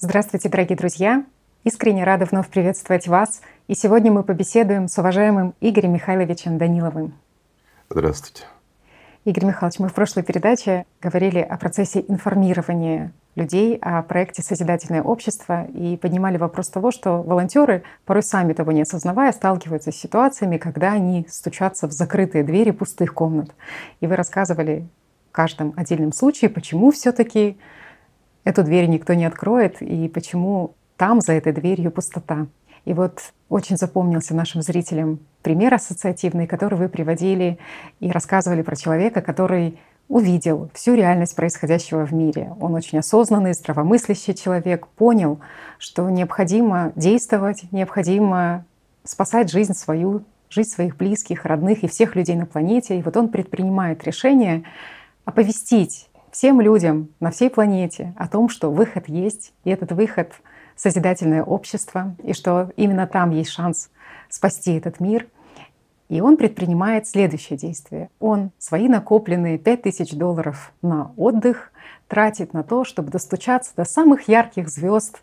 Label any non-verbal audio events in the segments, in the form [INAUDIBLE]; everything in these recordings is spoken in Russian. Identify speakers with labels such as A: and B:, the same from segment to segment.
A: Здравствуйте, дорогие друзья! Искренне рада вновь приветствовать вас. И сегодня мы побеседуем с уважаемым Игорем Михайловичем Даниловым.
B: Здравствуйте.
A: Игорь Михайлович, мы в прошлой передаче говорили о процессе информирования людей о проекте «Созидательное общество» и поднимали вопрос того, что волонтеры, порой сами того не осознавая, сталкиваются с ситуациями, когда они стучатся в закрытые двери пустых комнат. И вы рассказывали в каждом отдельном случае, почему все таки эту дверь никто не откроет и почему там за этой дверью пустота. И вот очень запомнился нашим зрителям пример ассоциативный, который вы приводили и рассказывали про человека, который увидел всю реальность происходящего в мире. Он очень осознанный, здравомыслящий человек, понял, что необходимо действовать, необходимо спасать жизнь свою, жизнь своих близких, родных и всех людей на планете. И вот он предпринимает решение оповестить всем людям на всей планете о том, что выход есть, и этот выход — созидательное общество, и что именно там есть шанс спасти этот мир. И он предпринимает следующее действие. Он свои накопленные 5000 долларов на отдых тратит на то, чтобы достучаться до самых ярких звезд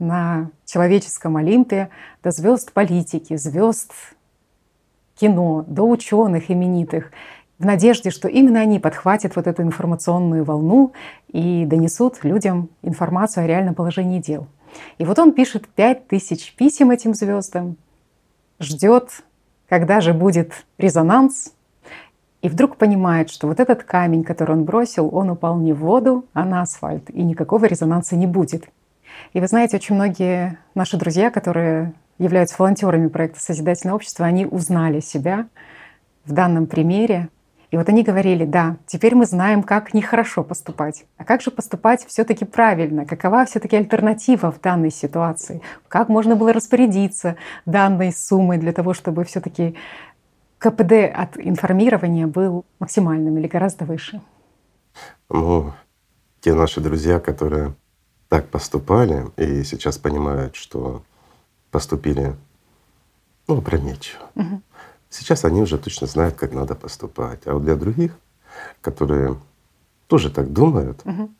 A: на человеческом Олимпе, до звезд политики, звезд кино, до ученых именитых в надежде, что именно они подхватят вот эту информационную волну и донесут людям информацию о реальном положении дел. И вот он пишет пять тысяч писем этим звездам, ждет, когда же будет резонанс, и вдруг понимает, что вот этот камень, который он бросил, он упал не в воду, а на асфальт, и никакого резонанса не будет. И вы знаете, очень многие наши друзья, которые являются волонтерами проекта «Созидательное общество», они узнали себя в данном примере, и вот они говорили, да, теперь мы знаем, как нехорошо поступать. А как же поступать все-таки правильно? Какова все-таки альтернатива в данной ситуации? Как можно было распорядиться данной суммой для того, чтобы все-таки КПД от информирования был максимальным или гораздо выше?
B: Ну, те наши друзья, которые так поступали и сейчас понимают, что поступили ну, опрометчиво. Угу. Сейчас они уже точно знают, как надо поступать. А вот для других, которые тоже так думают, угу.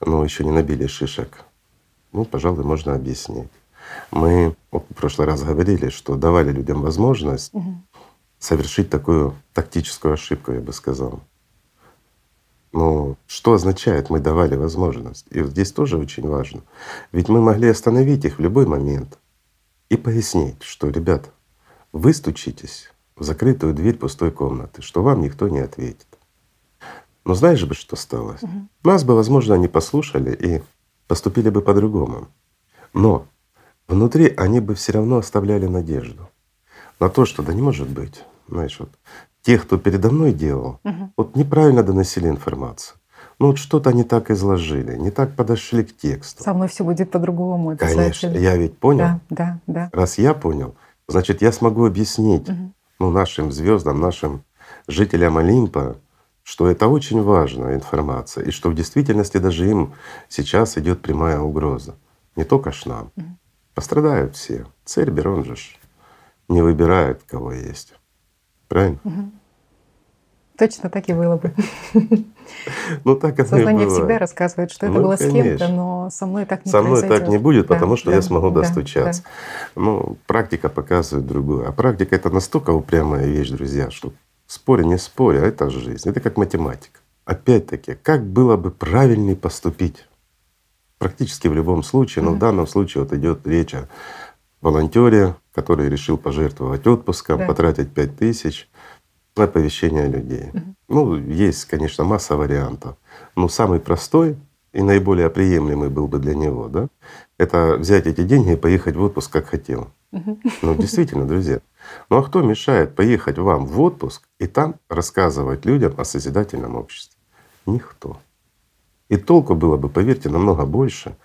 B: но еще не набили шишек, ну, пожалуй, можно объяснить. Мы вот в прошлый раз говорили, что давали людям возможность угу. совершить такую тактическую ошибку, я бы сказал. Но что означает мы давали возможность? И вот здесь тоже очень важно. Ведь мы могли остановить их в любой момент и пояснить, что, ребят, вы стучитесь, в закрытую дверь пустой комнаты, что вам никто не ответит. Но знаешь бы, что стало? Угу. Нас бы, возможно, они послушали и поступили бы по-другому. Но внутри они бы все равно оставляли надежду на то, что да не может быть. Знаешь, вот те, кто передо мной делал, угу. вот неправильно доносили информацию. Ну вот что-то они так изложили, не так подошли к тексту.
A: Со мной все будет по-другому.
B: Конечно, я ведь понял.
A: Да, да, да.
B: Раз я понял, значит, я смогу объяснить угу ну, нашим звездам, нашим жителям Олимпа, что это очень важная информация, и что в действительности даже им сейчас идет прямая угроза. Не только ж нам. Пострадают все. Цербер, он же не выбирает, кого есть. Правильно? Угу.
A: Точно так и было бы.
B: Ну так это
A: Сознание всегда рассказывает, что это ну, было с кем-то, но со мной так не
B: Со мной так не будет, потому что я смогу достучаться. Ну, практика показывает другую. А практика — это настолько упрямая вещь, друзья, что спорь не спорь, а это жизнь. Это как математика. Опять-таки, как было бы правильнее поступить? Практически в любом случае, но в данном случае вот идет речь о волонтере, который решил пожертвовать отпуском, потратить пять тысяч оповещения людей. Угу. Ну, есть, конечно, масса вариантов. Но самый простой и наиболее приемлемый был бы для него, да, это взять эти деньги и поехать в отпуск, как хотел. Угу. Ну, действительно, друзья. Ну а кто мешает поехать вам в отпуск и там рассказывать людям о созидательном обществе? Никто. И толку было бы, поверьте, намного больше,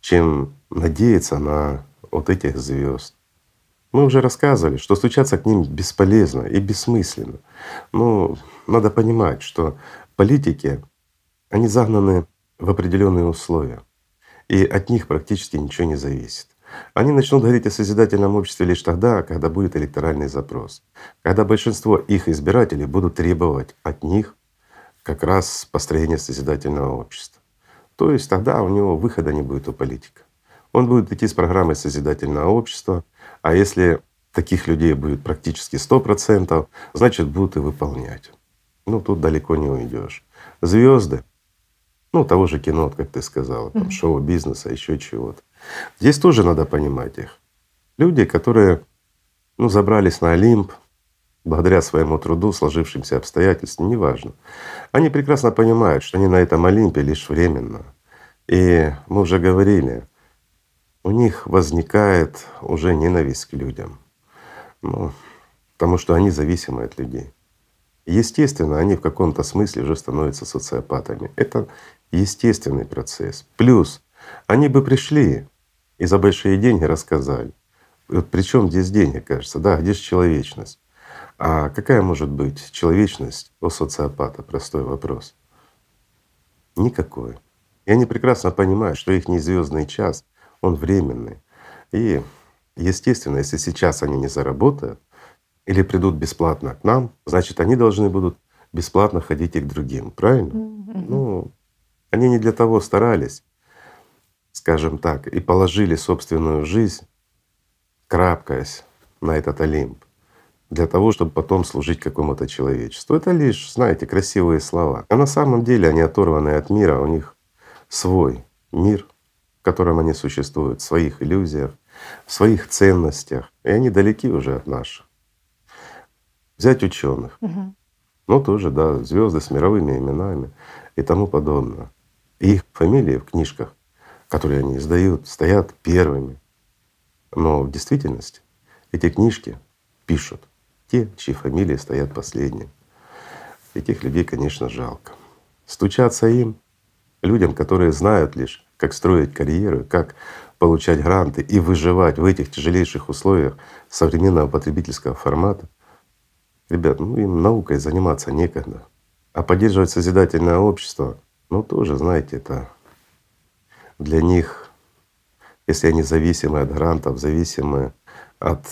B: чем надеяться на вот этих звезд. Мы уже рассказывали, что стучаться к ним бесполезно и бессмысленно. Но надо понимать, что политики, они загнаны в определенные условия, и от них практически ничего не зависит. Они начнут говорить о созидательном обществе лишь тогда, когда будет электоральный запрос, когда большинство их избирателей будут требовать от них как раз построения созидательного общества. То есть тогда у него выхода не будет у политика. он будет идти с программой созидательного общества, а если таких людей будет практически сто процентов, значит будут и выполнять. Ну тут далеко не уйдешь. Звезды, ну того же кино, как ты сказала, там шоу-бизнеса, еще чего-то. Здесь тоже надо понимать их. Люди, которые ну, забрались на Олимп, благодаря своему труду, сложившимся обстоятельствам, неважно. Они прекрасно понимают, что они на этом Олимпе лишь временно. И мы уже говорили, у них возникает уже ненависть к людям. Ну, потому что они зависимы от людей. Естественно, они в каком-то смысле уже становятся социопатами. Это естественный процесс. Плюс они бы пришли и за большие деньги рассказали. Вот при здесь деньги, кажется, да, где же человечность? А какая может быть человечность у социопата? Простой вопрос. Никакой. И они прекрасно понимают, что их звездный час, он временный. И естественно, если сейчас они не заработают или придут бесплатно к нам, значит они должны будут бесплатно ходить и к другим. Правильно? Mm-hmm. Ну, они не для того старались, скажем так, и положили собственную жизнь, крапкаясь на этот Олимп для того, чтобы потом служить какому-то человечеству. Это лишь, знаете, красивые слова. А на самом деле они оторваны от мира, у них свой мир, котором они существуют, в своих иллюзиях, в своих ценностях, и они далеки уже от наших. Взять ученых, угу. ну тоже, да, звезды с мировыми именами и тому подобное. И их фамилии в книжках, которые они издают, стоят первыми. Но в действительности эти книжки пишут те, чьи фамилии стоят последними. Этих людей, конечно, жалко. Стучаться им, людям, которые знают лишь, как строить карьеру, как получать гранты и выживать в этих тяжелейших условиях современного потребительского формата, ребят, ну им наукой заниматься некогда. А поддерживать созидательное общество, ну тоже, знаете, это для них, если они зависимы от грантов, зависимы от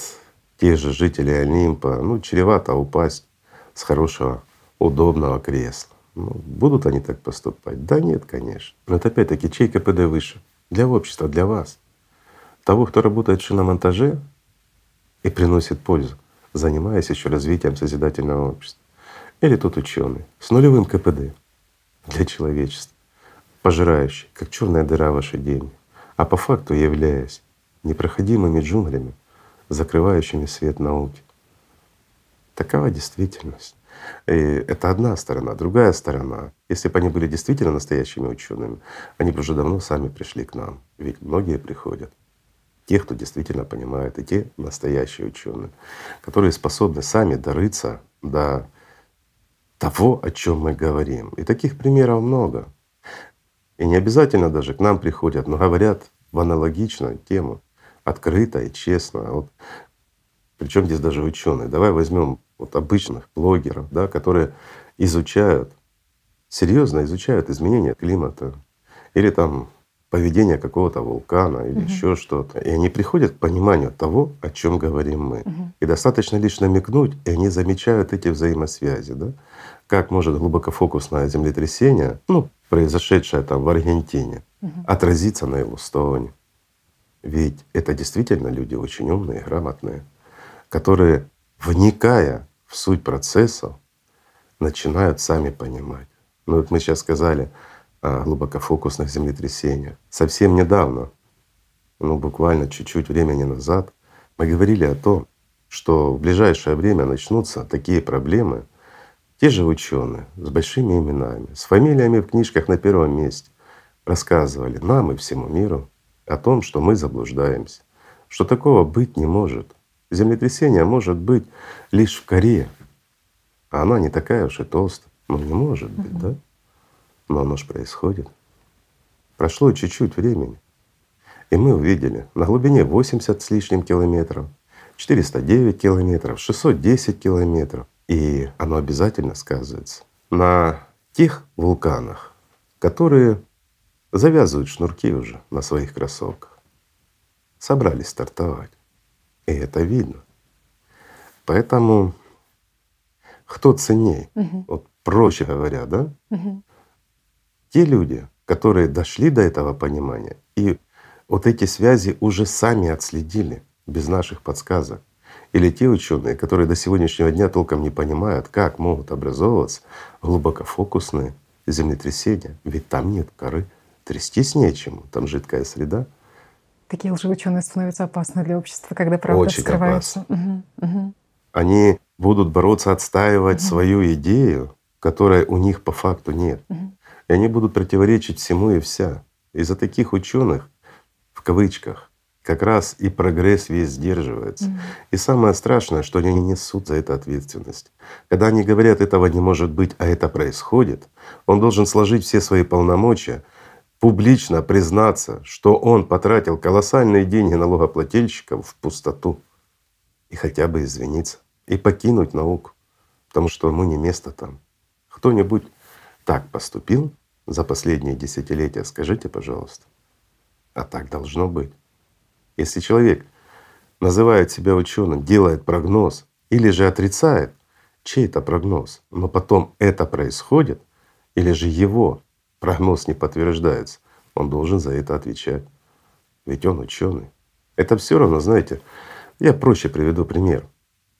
B: тех же жителей Олимпа, ну, чревато упасть с хорошего, удобного кресла. Ну, будут они так поступать? Да нет, конечно. Но это опять-таки чей КПД выше? Для общества, для вас. Того, кто работает в шиномонтаже и приносит пользу, занимаясь еще развитием созидательного общества. Или тот ученый с нулевым КПД для человечества, пожирающий, как черная дыра ваши деньги, а по факту являясь непроходимыми джунглями, закрывающими свет науки. Такова действительность. И это одна сторона. Другая сторона, если бы они были действительно настоящими учеными, они бы уже давно сами пришли к нам. Ведь многие приходят. Те, кто действительно понимает, и те настоящие ученые, которые способны сами дорыться до того, о чем мы говорим. И таких примеров много. И не обязательно даже к нам приходят, но говорят в аналогичную тему открыто и честно. Вот, причем здесь даже ученые. Давай возьмем вот обычных блогеров, да, которые изучают, серьезно изучают изменения климата или там поведение какого-то вулкана или угу. еще что-то. И они приходят к пониманию того, о чем говорим мы. Угу. И достаточно лишь намекнуть, и они замечают эти взаимосвязи. Да? Как может глубокофокусное землетрясение, ну, произошедшее там в Аргентине, угу. отразиться на Елустоне, ведь это действительно люди очень умные, грамотные, которые, вникая в суть процессов, начинают сами понимать. Ну вот мы сейчас сказали о глубокофокусных землетрясениях. Совсем недавно, ну буквально чуть-чуть времени назад, мы говорили о том, что в ближайшее время начнутся такие проблемы, те же ученые с большими именами, с фамилиями в книжках на первом месте рассказывали нам и всему миру о том, что мы заблуждаемся, что такого быть не может. Землетрясение может быть лишь в коре, а она не такая уж и толстая. Ну не может быть, да? Но оно же происходит. Прошло чуть-чуть времени, и мы увидели на глубине 80 с лишним километров, 409 километров, 610 километров. И оно обязательно сказывается на тех вулканах, которые завязывают шнурки уже на своих кроссовках. Собрались стартовать. И это видно. Поэтому кто ценней? Угу. Вот проще говоря, да? Угу. Те люди, которые дошли до этого понимания и вот эти связи уже сами отследили без наших подсказок. Или те ученые, которые до сегодняшнего дня толком не понимают, как могут образовываться глубокофокусные землетрясения, ведь там нет коры, трястись нечему, там жидкая среда.
A: Такие лжеученые становятся опасны для общества, когда правда Очень скрывается. Угу,
B: угу. Они будут бороться, отстаивать угу. свою идею, которой у них по факту нет. Угу. И они будут противоречить всему и вся. Из-за таких ученых, в кавычках, как раз и прогресс весь сдерживается. Mm. И самое страшное, что они не несут за это ответственность. Когда они говорят, этого не может быть, а это происходит, он должен сложить все свои полномочия, публично признаться, что он потратил колоссальные деньги налогоплательщиков в пустоту и хотя бы извиниться и покинуть науку, потому что ему не место там. Кто-нибудь так поступил за последние десятилетия, скажите, пожалуйста. А так должно быть. Если человек называет себя ученым, делает прогноз или же отрицает чей-то прогноз, но потом это происходит, или же его прогноз не подтверждается, он должен за это отвечать. Ведь он ученый. Это все равно, знаете, я проще приведу пример.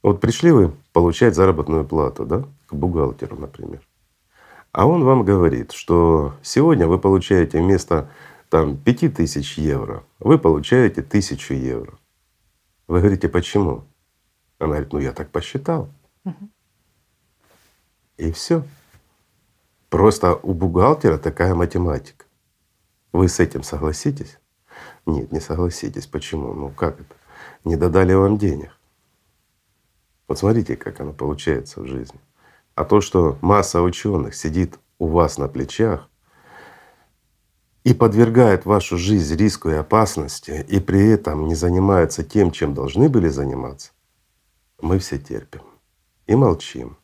B: Вот пришли вы получать заработную плату, да, к бухгалтеру, например. А он вам говорит, что сегодня вы получаете вместо там 5000 евро, вы получаете 1000 евро. Вы говорите, почему? Она говорит, ну я так посчитал. Угу. И все. Просто у бухгалтера такая математика. Вы с этим согласитесь? Нет, не согласитесь. Почему? Ну как это? Не додали вам денег. Вот смотрите, как оно получается в жизни. А то, что масса ученых сидит у вас на плечах, и подвергают вашу жизнь риску и опасности, и при этом не занимаются тем, чем должны были заниматься, мы все терпим и молчим.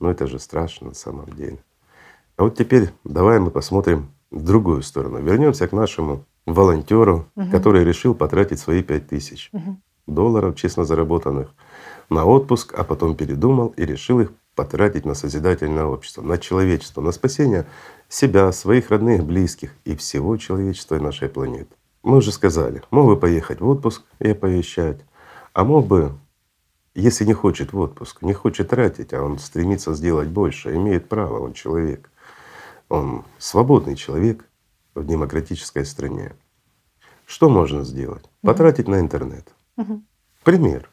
B: Но это же страшно на самом деле. А вот теперь давай мы посмотрим в другую сторону. Вернемся к нашему волонтеру, угу. который решил потратить свои пять тысяч угу. долларов, честно заработанных, на отпуск, а потом передумал и решил их потратить на созидательное общество, на человечество, на спасение себя, своих родных, близких и всего человечества и нашей планеты. Мы уже сказали, мог бы поехать в отпуск и оповещать, а мог бы, если не хочет в отпуск, не хочет тратить, а он стремится сделать больше, имеет право, он человек. Он свободный человек в демократической стране. Что можно сделать? Потратить на интернет. Пример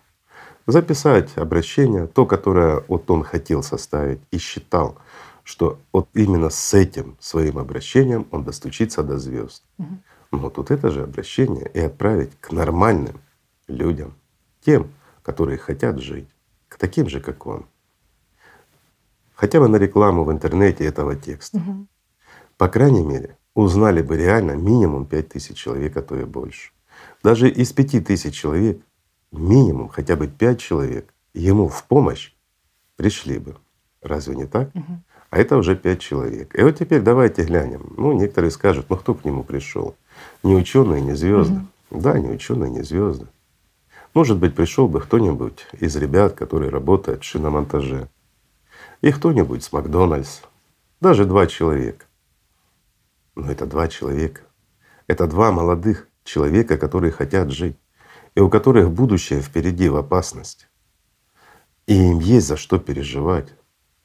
B: записать обращение, то, которое вот он хотел составить и считал, что вот именно с этим своим обращением он достучится до звезд. Но тут это же обращение и отправить к нормальным людям, тем, которые хотят жить, к таким же, как он. Хотя бы на рекламу в интернете этого текста. Угу. По крайней мере, узнали бы реально минимум пять тысяч человек, а то и больше. Даже из пяти тысяч человек минимум хотя бы пять человек ему в помощь пришли бы. Разве не так? Угу. А это уже пять человек. И вот теперь давайте глянем. Ну, некоторые скажут, ну кто к нему пришел? Не ученые, не звезды. Угу. Да, не ученые, не звезды. Может быть, пришел бы кто-нибудь из ребят, которые работают в шиномонтаже. И кто-нибудь с Макдональдс. Даже два человека. Но это два человека. Это два молодых человека, которые хотят жить и у которых будущее впереди в опасности. И им есть за что переживать.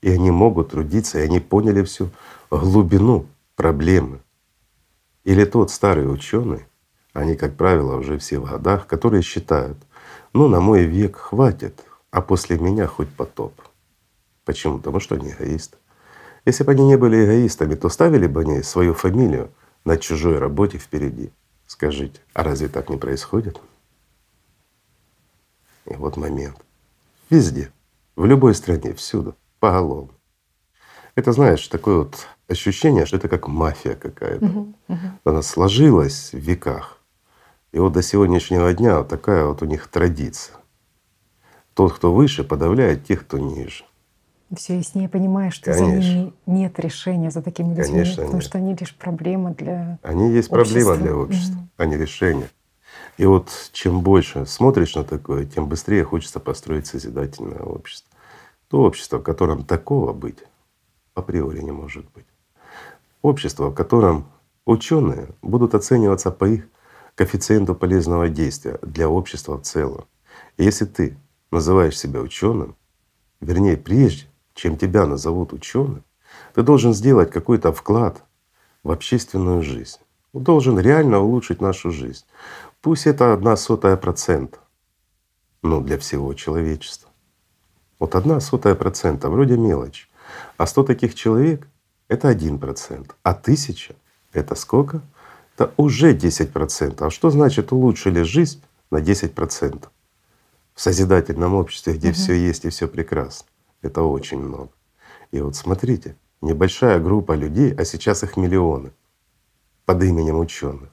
B: И они могут трудиться, и они поняли всю глубину проблемы. Или тот старый ученый, они, как правило, уже все в годах, которые считают, ну, на мой век хватит, а после меня хоть потоп. Почему? Потому что они эгоисты. Если бы они не были эгоистами, то ставили бы они свою фамилию на чужой работе впереди. Скажите, а разве так не происходит? И вот момент. Везде, в любой стране, всюду, поголовно. Это, знаешь, такое вот ощущение, что это как мафия какая-то. Угу, угу. Она сложилась в веках. И вот до сегодняшнего дня вот такая вот у них традиция. Тот, кто выше, подавляет тех, кто ниже.
A: Все яснее понимаешь, что Конечно. за ними нет решения, за такими людьми, Конечно, потому нет. что они лишь проблема для
B: Они есть общества. проблема для общества, угу. а не решение. И вот чем больше смотришь на такое, тем быстрее хочется построить созидательное общество. То общество, в котором такого быть априори не может быть. Общество, в котором ученые будут оцениваться по их коэффициенту полезного действия для общества в целом. И если ты называешь себя ученым, вернее, прежде чем тебя назовут ученым, ты должен сделать какой-то вклад в общественную жизнь. Должен реально улучшить нашу жизнь. Пусть это одна сотая процента, но для всего человечества. Вот одна сотая процента, вроде мелочь. А сто таких человек — это один процент, а тысяча — это сколько? Это уже десять процентов. А что значит улучшили жизнь на десять процентов? В созидательном обществе, где угу. все есть и все прекрасно. Это очень много. И вот смотрите, небольшая группа людей, а сейчас их миллионы под именем ученых.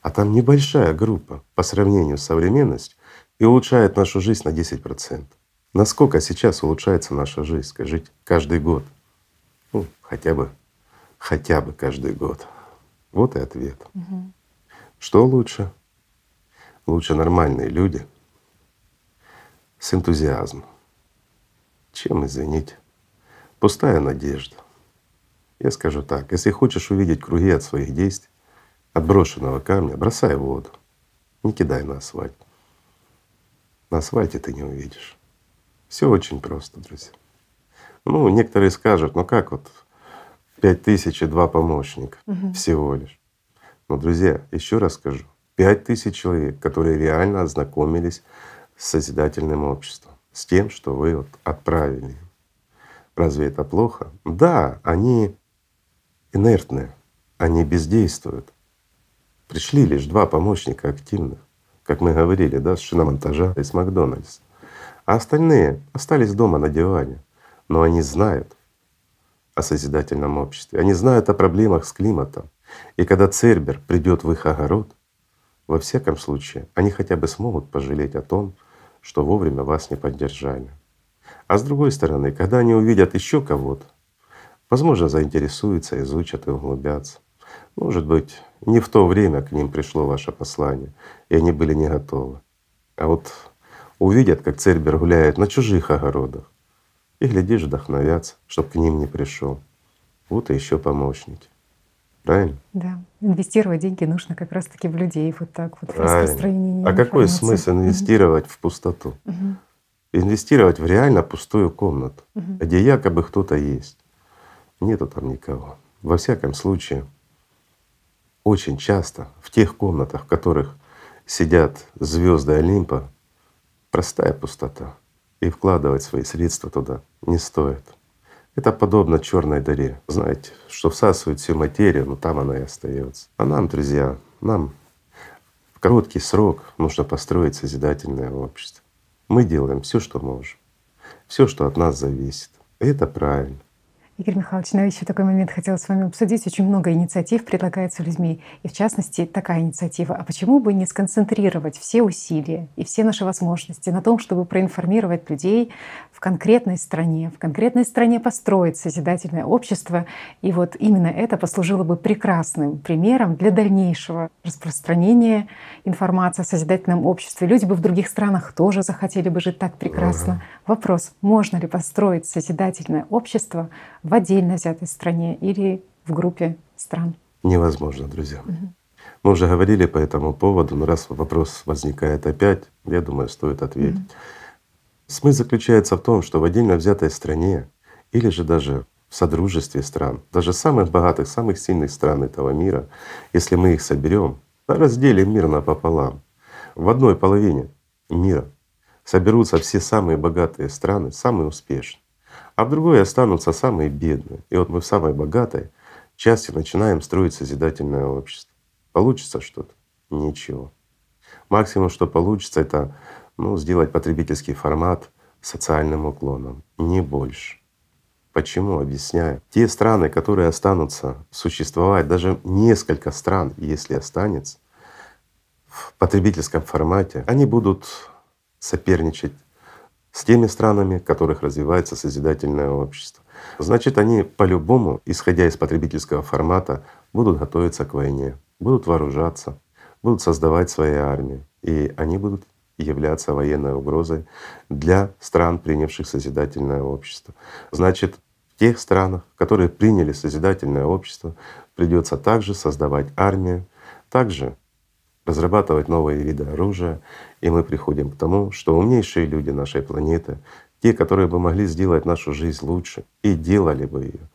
B: А там небольшая группа по сравнению с современностью и улучшает нашу жизнь на 10%. Насколько сейчас улучшается наша жизнь, скажите, каждый год? Ну, хотя бы, хотя бы каждый год. Вот и ответ. Угу. Что лучше? Лучше нормальные люди с энтузиазмом, чем, извините, пустая надежда. Я скажу так, если хочешь увидеть круги от своих действий, от брошенного камня, бросай в воду, не кидай на асфальт. На асфальте ты не увидишь. Все очень просто, друзья. Ну, некоторые скажут, ну как вот пять тысяч и два помощника угу. всего лишь. Но, друзья, еще раз скажу, пять тысяч человек, которые реально ознакомились с созидательным обществом, с тем, что вы вот отправили. Разве это плохо? Да, они инертные, они бездействуют. Пришли лишь два помощника активных, как мы говорили, да, с шиномонтажа и с Макдональдс. А остальные остались дома на диване, но они знают о созидательном обществе, они знают о проблемах с климатом. И когда Цербер придет в их огород, во всяком случае, они хотя бы смогут пожалеть о том, что вовремя вас не поддержали. А с другой стороны, когда они увидят еще кого-то, возможно, заинтересуются, изучат и углубятся. Может быть, не в то время к ним пришло ваше послание, и они были не готовы. А вот увидят, как Цербер гуляет на чужих огородах, и, глядишь, вдохновятся, чтоб к ним не пришел. Вот и еще помощники. Правильно?
A: Да. Инвестировать деньги нужно как раз-таки в людей, вот так вот
B: Правильно. в распространении. А какой смысл инвестировать угу. в пустоту? Угу. Инвестировать в реально пустую комнату, угу. где якобы кто-то есть. Нету там никого. Во всяком случае, очень часто в тех комнатах, в которых сидят звезды Олимпа, простая пустота. И вкладывать свои средства туда не стоит. Это подобно черной дыре. Знаете, что всасывает всю материю, но там она и остается. А нам, друзья, нам в короткий срок нужно построить созидательное общество. Мы делаем все, что можем, все, что от нас зависит. И это правильно.
A: Игорь Михайлович, ну еще такой момент хотела с вами обсудить. Очень много инициатив предлагается людьми, и в частности такая инициатива. А почему бы не сконцентрировать все усилия и все наши возможности на том, чтобы проинформировать людей в конкретной стране, в конкретной стране построить созидательное общество. И вот именно это послужило бы прекрасным примером для дальнейшего распространения информации о созидательном обществе. Люди бы в других странах тоже захотели бы жить так прекрасно. Вопрос, можно ли построить созидательное общество в отдельно взятой стране или в группе стран?
B: Невозможно, друзья. Угу. Мы уже говорили по этому поводу, но раз вопрос возникает опять, я думаю, стоит ответить. Угу. Смысл заключается в том, что в отдельно взятой стране или же даже в содружестве стран, даже самых богатых, самых сильных стран этого мира, если мы их соберем, разделим мир напополам, в одной половине мира соберутся все самые богатые страны, самые успешные, а в другой останутся самые бедные. И вот мы в самой богатой части начинаем строить созидательное общество. Получится что-то? Ничего. Максимум, что получится, это ну, сделать потребительский формат социальным уклоном, не больше. Почему? Объясняю. Те страны, которые останутся существовать, даже несколько стран, если останется, в потребительском формате, они будут соперничать с теми странами, в которых развивается созидательное общество. Значит, они по-любому, исходя из потребительского формата, будут готовиться к войне, будут вооружаться, будут создавать свои армии, и они будут являться военной угрозой для стран, принявших созидательное общество. Значит, в тех странах, которые приняли созидательное общество, придется также создавать армию, также разрабатывать новые виды оружия, и мы приходим к тому, что умнейшие люди нашей планеты, те, которые бы могли сделать нашу жизнь лучше и делали бы ее,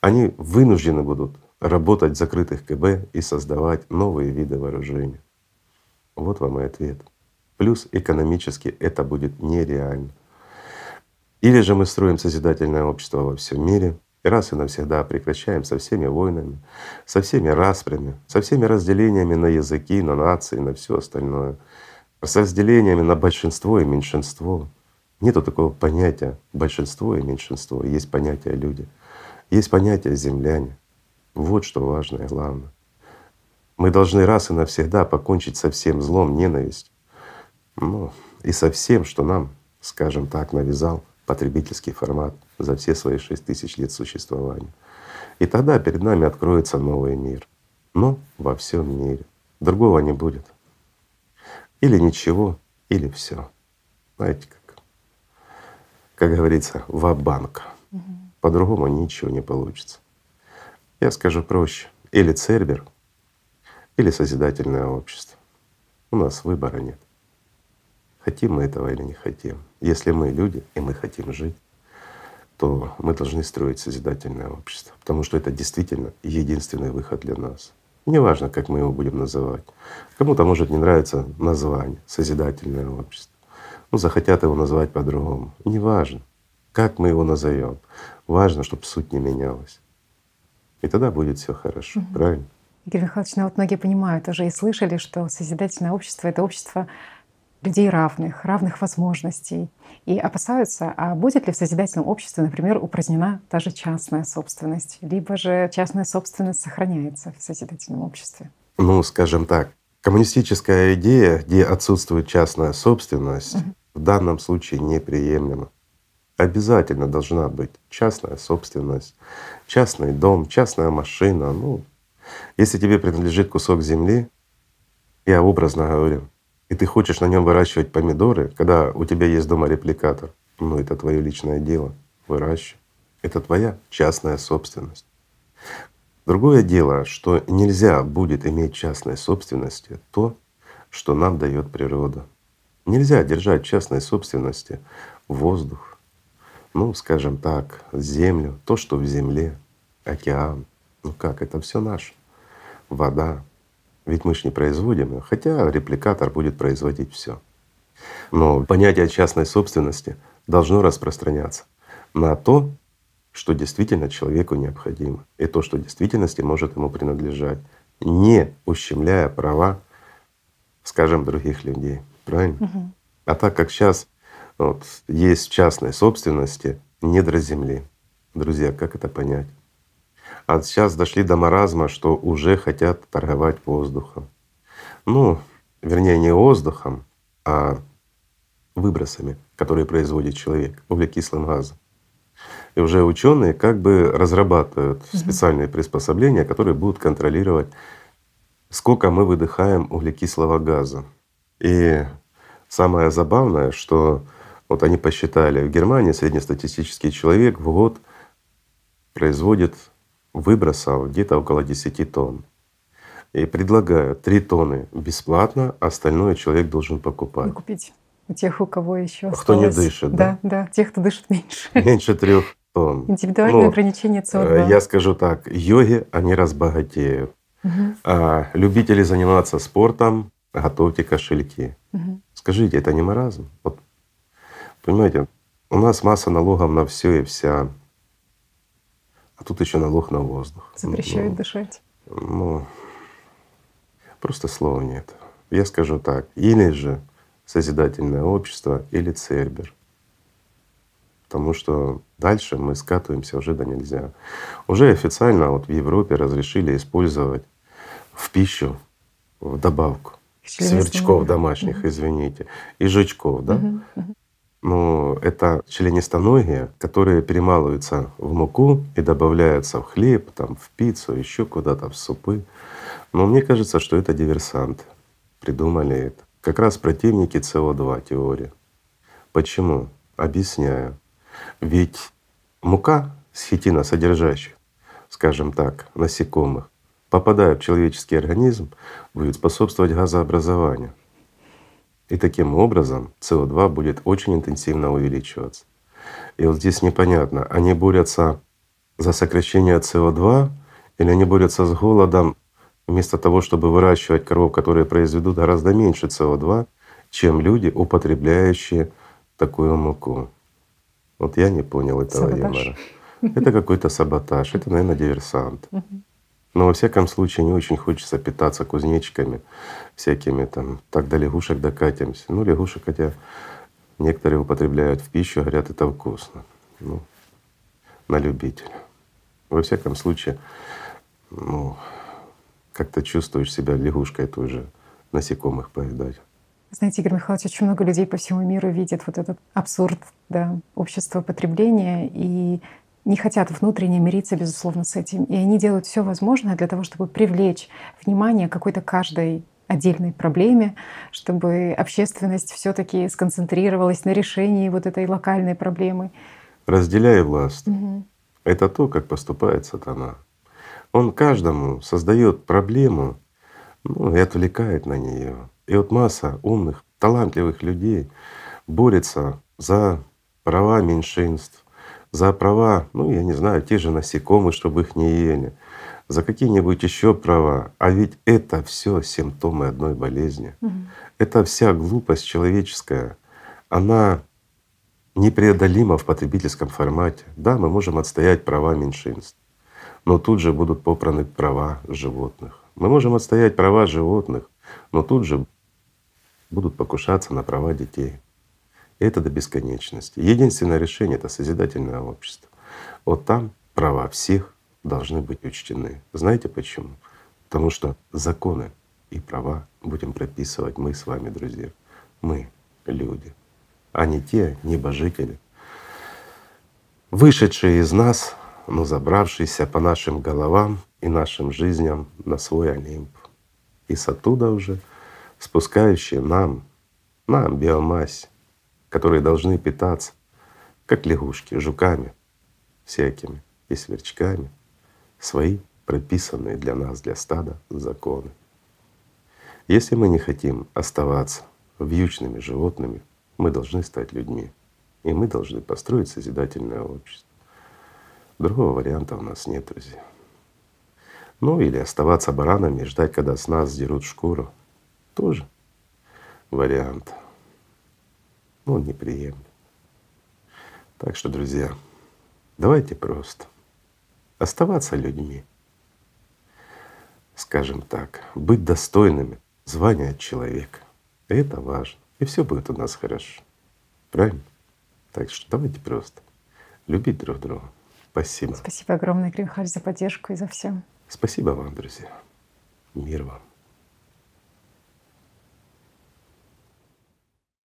B: они вынуждены будут работать в закрытых КБ и создавать новые виды вооружения. Вот вам и ответ. Плюс экономически это будет нереально. Или же мы строим созидательное общество во всем мире и раз и навсегда прекращаем со всеми войнами, со всеми распрями, со всеми разделениями на языки, на нации, на все остальное, с разделениями на большинство и меньшинство. Нету такого понятия большинство и меньшинство, есть понятие люди, есть понятие земляне. Вот что важно и главное. Мы должны раз и навсегда покончить со всем злом, ненавистью, ну и со всем, что нам, скажем так, навязал потребительский формат за все свои шесть тысяч лет существования. И тогда перед нами откроется новый мир. Но во всем мире. Другого не будет. Или ничего, или все. Знаете как? Как говорится, в банк угу. По-другому ничего не получится. Я скажу проще. Или Цербер, или созидательное общество. У нас выбора нет. Хотим мы этого или не хотим. Если мы люди и мы хотим жить, то мы должны строить созидательное общество, потому что это действительно единственный выход для нас. Неважно, как мы его будем называть. Кому-то может не нравиться название «созидательное общество». Ну, захотят его назвать по-другому. Неважно, как мы его назовем. Важно, чтобы суть не менялась. И тогда будет все хорошо, угу. правильно?
A: Игорь Михайлович, ну вот многие понимают уже и слышали, что созидательное общество — это общество людей равных, равных возможностей. И опасаются, а будет ли в созидательном обществе, например, упразднена та же частная собственность, либо же частная собственность сохраняется в созидательном обществе?
B: Ну, скажем так, коммунистическая идея, где отсутствует частная собственность, угу. в данном случае неприемлема. Обязательно должна быть частная собственность, частный дом, частная машина. Ну, если тебе принадлежит кусок земли, я образно говорю, и ты хочешь на нем выращивать помидоры, когда у тебя есть дома репликатор, ну это твое личное дело, выращивай. Это твоя частная собственность. Другое дело, что нельзя будет иметь частной собственности то, что нам дает природа. Нельзя держать частной собственности воздух, ну, скажем так, землю, то, что в земле, океан. Ну как, это все наше. Вода, ведь мы же не производим, хотя репликатор будет производить все. Но понятие частной собственности должно распространяться на то, что действительно человеку необходимо, и то, что в действительности может ему принадлежать, не ущемляя права, скажем, других людей. Правильно? Угу. А так как сейчас вот, есть в частной собственности недра земли, друзья, как это понять? А сейчас дошли до маразма, что уже хотят торговать воздухом. Ну, вернее, не воздухом, а выбросами, которые производит человек, углекислым газом. И уже ученые как бы разрабатывают угу. специальные приспособления, которые будут контролировать, сколько мы выдыхаем углекислого газа. И самое забавное, что вот они посчитали, в Германии среднестатистический человек в год производит выбросов где-то около 10 тонн. И предлагаю 3 тонны бесплатно, остальное человек должен покупать. И
A: купить у тех, у кого еще
B: Кто не дышит,
A: да? Да, да, тех, кто дышит меньше. [LAUGHS]
B: Меньше трех тонн.
A: Индивидуальное ну, ограничение СО2.
B: Э, я скажу так, йоги, они разбогатеют. Угу. А любители заниматься спортом, готовьте кошельки. Угу. Скажите, это не маразм? Вот, понимаете, у нас масса налогов на все и вся. А тут еще налог на воздух.
A: Запрещают ну, дышать.
B: Ну, просто слова нет. Я скажу так, или же созидательное общество, или Цербер. Потому что дальше мы скатываемся уже да нельзя. Уже официально вот в Европе разрешили использовать в пищу, в добавку сверчков домашних, извините, и жучков, да? Угу, угу. Ну, это членистоногие, которые перемалываются в муку и добавляются в хлеб, там, в пиццу, еще куда-то, в супы. Но мне кажется, что это диверсанты придумали это. Как раз противники СО2 теории. Почему? Объясняю. Ведь мука с хитиносодержащих, скажем так, насекомых, попадая в человеческий организм, будет способствовать газообразованию. И таким образом СО2 будет очень интенсивно увеличиваться. И вот здесь непонятно, они борются за сокращение СО2 или они борются с голодом вместо того, чтобы выращивать коров, которые произведут гораздо меньше СО2, чем люди, употребляющие такую муку. Вот я не понял этого саботаж. юмора. Это какой-то саботаж, это, наверное, диверсант. Но во всяком случае не очень хочется питаться кузнечиками всякими там. Так до лягушек докатимся. Ну, лягушек, хотя некоторые употребляют в пищу, говорят, это вкусно. Ну, на любителя. Во всяком случае, ну, как-то чувствуешь себя лягушкой тоже насекомых поедать.
A: Знаете, Игорь Михайлович, очень много людей по всему миру видят вот этот абсурд да, общества потребления и не хотят внутренне мириться, безусловно, с этим. И они делают все возможное для того, чтобы привлечь внимание какой-то каждой отдельной проблеме, чтобы общественность все-таки сконцентрировалась на решении вот этой локальной проблемы.
B: Разделяя власть. Угу. Это то, как поступает сатана. Он каждому создает проблему ну, и отвлекает на нее. И вот масса умных, талантливых людей борется за права меньшинств, за права, ну я не знаю, те же насекомые, чтобы их не ели, за какие-нибудь еще права. А ведь это все симптомы одной болезни. Угу. Это вся глупость человеческая, она непреодолима в потребительском формате. Да, мы можем отстоять права меньшинств, но тут же будут попраны права животных. Мы можем отстоять права животных, но тут же будут покушаться на права детей. Это до бесконечности. Единственное решение — это созидательное общество. Вот там права всех должны быть учтены. Знаете почему? Потому что законы и права будем прописывать мы с вами, друзья. Мы — люди, а не те небожители, вышедшие из нас, но забравшиеся по нашим головам и нашим жизням на свой Олимп. И с оттуда уже спускающие нам, нам биомассе, которые должны питаться, как лягушки, жуками всякими и сверчками, свои прописанные для нас, для стада законы. Если мы не хотим оставаться вьючными животными, мы должны стать людьми. И мы должны построить созидательное общество. Другого варианта у нас нет, друзья. Ну или оставаться баранами и ждать, когда с нас сдерут шкуру. Тоже вариант. Ну, он неприемлем. Так что, друзья, давайте просто оставаться людьми. Скажем так, быть достойными звания человека. И это важно. И все будет у нас хорошо. Правильно? Так что давайте просто любить друг друга. Спасибо.
A: Спасибо огромное, Михайлович, за поддержку и за все.
B: Спасибо вам, друзья. Мир вам.